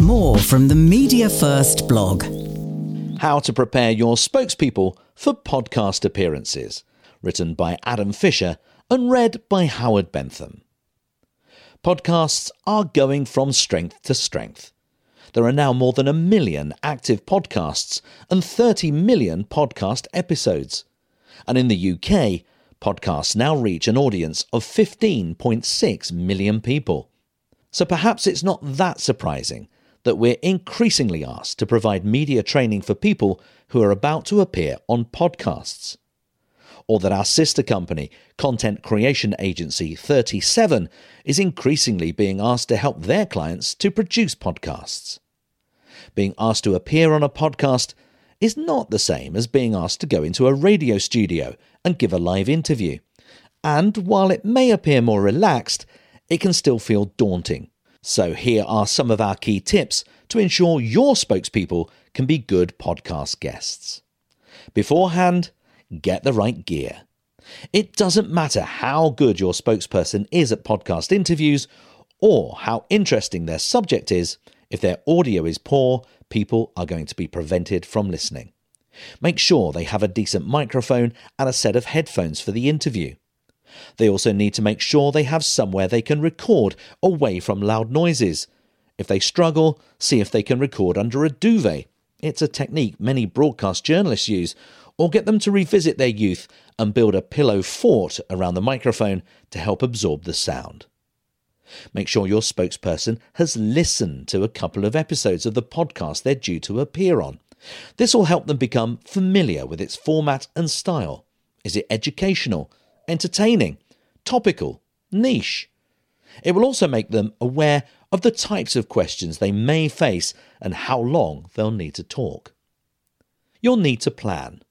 More from the Media First blog. How to prepare your spokespeople for podcast appearances. Written by Adam Fisher and read by Howard Bentham. Podcasts are going from strength to strength. There are now more than a million active podcasts and 30 million podcast episodes. And in the UK, podcasts now reach an audience of 15.6 million people. So perhaps it's not that surprising that we're increasingly asked to provide media training for people who are about to appear on podcasts. Or that our sister company, content creation agency 37, is increasingly being asked to help their clients to produce podcasts. Being asked to appear on a podcast is not the same as being asked to go into a radio studio and give a live interview. And while it may appear more relaxed, it can still feel daunting so, here are some of our key tips to ensure your spokespeople can be good podcast guests. Beforehand, get the right gear. It doesn't matter how good your spokesperson is at podcast interviews or how interesting their subject is, if their audio is poor, people are going to be prevented from listening. Make sure they have a decent microphone and a set of headphones for the interview. They also need to make sure they have somewhere they can record away from loud noises. If they struggle, see if they can record under a duvet. It's a technique many broadcast journalists use, or get them to revisit their youth and build a pillow fort around the microphone to help absorb the sound. Make sure your spokesperson has listened to a couple of episodes of the podcast they're due to appear on. This will help them become familiar with its format and style. Is it educational? Entertaining, topical, niche. It will also make them aware of the types of questions they may face and how long they'll need to talk. You'll need to plan.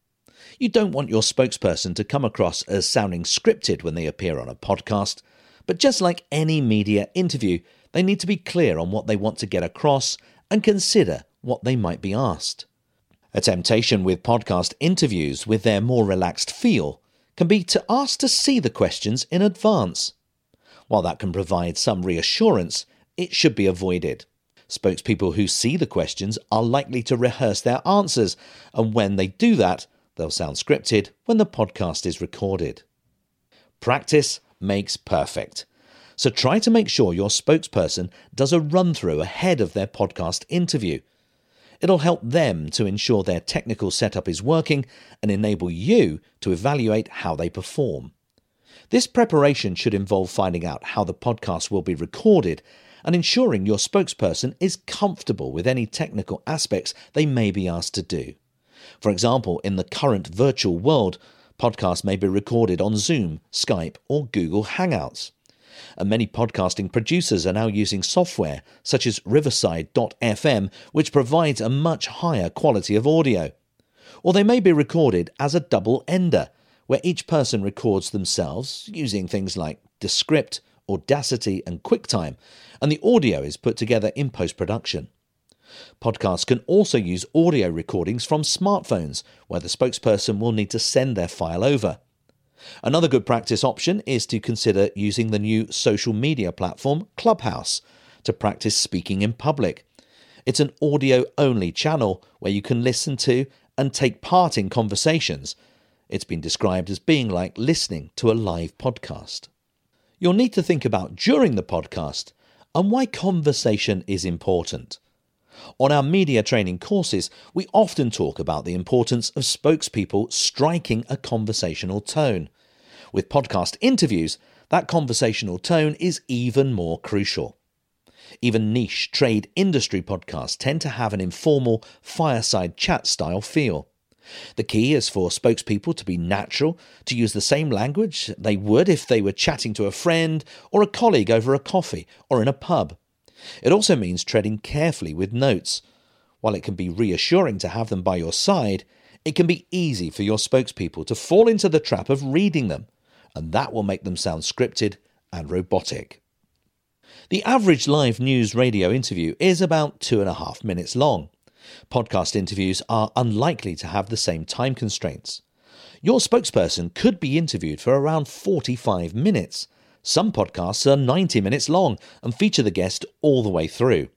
You don't want your spokesperson to come across as sounding scripted when they appear on a podcast, but just like any media interview, they need to be clear on what they want to get across and consider what they might be asked. A temptation with podcast interviews with their more relaxed feel can be to ask to see the questions in advance. While that can provide some reassurance, it should be avoided. Spokespeople who see the questions are likely to rehearse their answers, and when they do that, they'll sound scripted when the podcast is recorded. Practice makes perfect. So try to make sure your spokesperson does a run through ahead of their podcast interview It'll help them to ensure their technical setup is working and enable you to evaluate how they perform. This preparation should involve finding out how the podcast will be recorded and ensuring your spokesperson is comfortable with any technical aspects they may be asked to do. For example, in the current virtual world, podcasts may be recorded on Zoom, Skype, or Google Hangouts and many podcasting producers are now using software such as Riverside.fm, which provides a much higher quality of audio. Or they may be recorded as a double ender, where each person records themselves using things like Descript, Audacity, and QuickTime, and the audio is put together in post production. Podcasts can also use audio recordings from smartphones, where the spokesperson will need to send their file over. Another good practice option is to consider using the new social media platform Clubhouse to practice speaking in public. It's an audio only channel where you can listen to and take part in conversations. It's been described as being like listening to a live podcast. You'll need to think about during the podcast and why conversation is important. On our media training courses, we often talk about the importance of spokespeople striking a conversational tone. With podcast interviews, that conversational tone is even more crucial. Even niche trade industry podcasts tend to have an informal, fireside chat style feel. The key is for spokespeople to be natural, to use the same language they would if they were chatting to a friend or a colleague over a coffee or in a pub. It also means treading carefully with notes. While it can be reassuring to have them by your side, it can be easy for your spokespeople to fall into the trap of reading them, and that will make them sound scripted and robotic. The average live news radio interview is about two and a half minutes long. Podcast interviews are unlikely to have the same time constraints. Your spokesperson could be interviewed for around 45 minutes, some podcasts are 90 minutes long and feature the guest all the way through.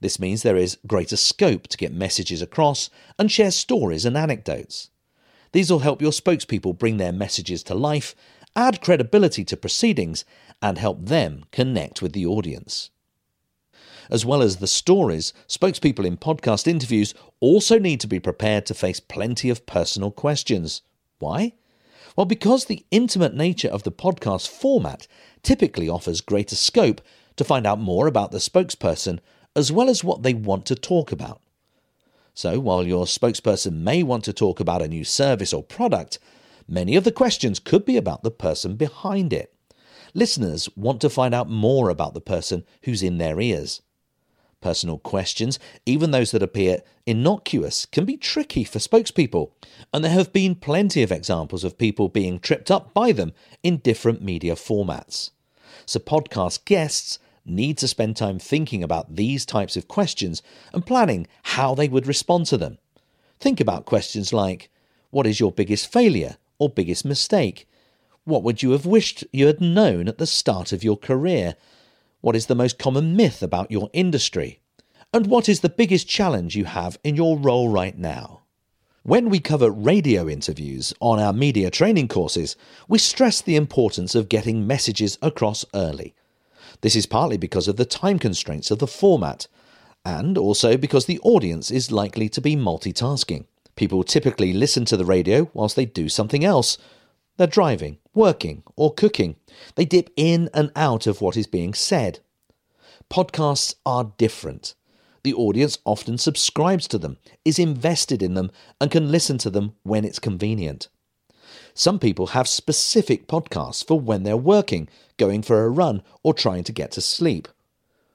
This means there is greater scope to get messages across and share stories and anecdotes. These will help your spokespeople bring their messages to life, add credibility to proceedings, and help them connect with the audience. As well as the stories, spokespeople in podcast interviews also need to be prepared to face plenty of personal questions. Why? Well, because the intimate nature of the podcast format typically offers greater scope to find out more about the spokesperson as well as what they want to talk about. So, while your spokesperson may want to talk about a new service or product, many of the questions could be about the person behind it. Listeners want to find out more about the person who's in their ears. Personal questions, even those that appear innocuous, can be tricky for spokespeople, and there have been plenty of examples of people being tripped up by them in different media formats. So, podcast guests need to spend time thinking about these types of questions and planning how they would respond to them. Think about questions like What is your biggest failure or biggest mistake? What would you have wished you had known at the start of your career? What is the most common myth about your industry? And what is the biggest challenge you have in your role right now? When we cover radio interviews on our media training courses, we stress the importance of getting messages across early. This is partly because of the time constraints of the format, and also because the audience is likely to be multitasking. People typically listen to the radio whilst they do something else. They're driving, working, or cooking. They dip in and out of what is being said. Podcasts are different. The audience often subscribes to them, is invested in them, and can listen to them when it's convenient. Some people have specific podcasts for when they're working, going for a run, or trying to get to sleep.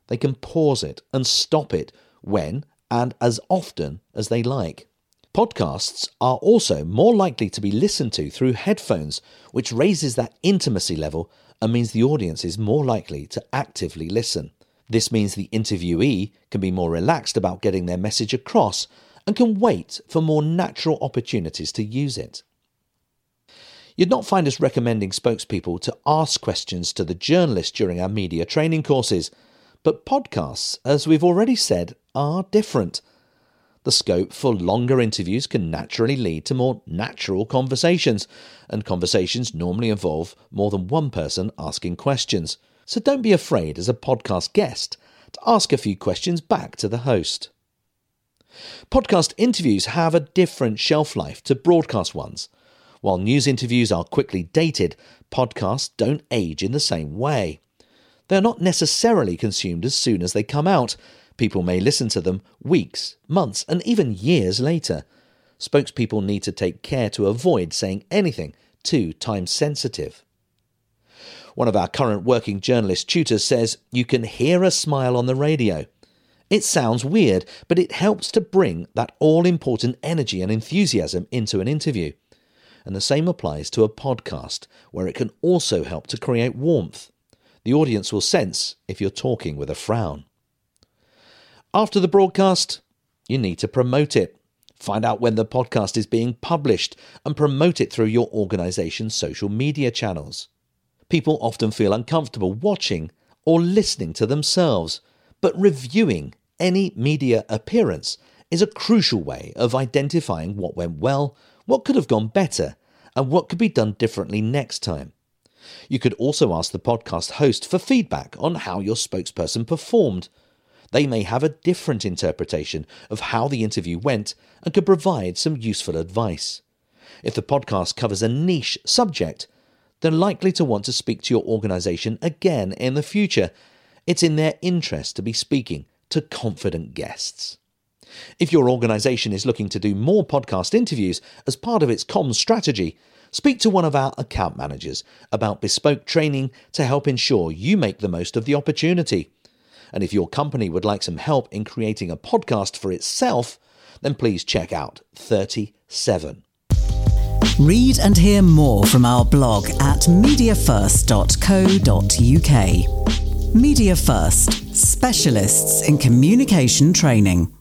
They can pause it and stop it when and as often as they like. Podcasts are also more likely to be listened to through headphones, which raises that intimacy level and means the audience is more likely to actively listen. This means the interviewee can be more relaxed about getting their message across and can wait for more natural opportunities to use it. You'd not find us recommending spokespeople to ask questions to the journalist during our media training courses, but podcasts, as we've already said, are different. The scope for longer interviews can naturally lead to more natural conversations, and conversations normally involve more than one person asking questions. So don't be afraid as a podcast guest to ask a few questions back to the host. Podcast interviews have a different shelf life to broadcast ones. While news interviews are quickly dated, podcasts don't age in the same way. They're not necessarily consumed as soon as they come out. People may listen to them weeks, months, and even years later. Spokespeople need to take care to avoid saying anything too time sensitive. One of our current working journalist tutors says you can hear a smile on the radio. It sounds weird, but it helps to bring that all important energy and enthusiasm into an interview and the same applies to a podcast, where it can also help to create warmth. The audience will sense if you're talking with a frown. After the broadcast, you need to promote it. Find out when the podcast is being published and promote it through your organization's social media channels. People often feel uncomfortable watching or listening to themselves, but reviewing any media appearance is a crucial way of identifying what went well, what could have gone better, and what could be done differently next time. You could also ask the podcast host for feedback on how your spokesperson performed. They may have a different interpretation of how the interview went and could provide some useful advice. If the podcast covers a niche subject, they're likely to want to speak to your organization again in the future. It's in their interest to be speaking to confident guests. If your organization is looking to do more podcast interviews as part of its comms strategy, speak to one of our account managers about bespoke training to help ensure you make the most of the opportunity. And if your company would like some help in creating a podcast for itself, then please check out 37. Read and hear more from our blog at mediafirst.co.uk. Media First, specialists in communication training.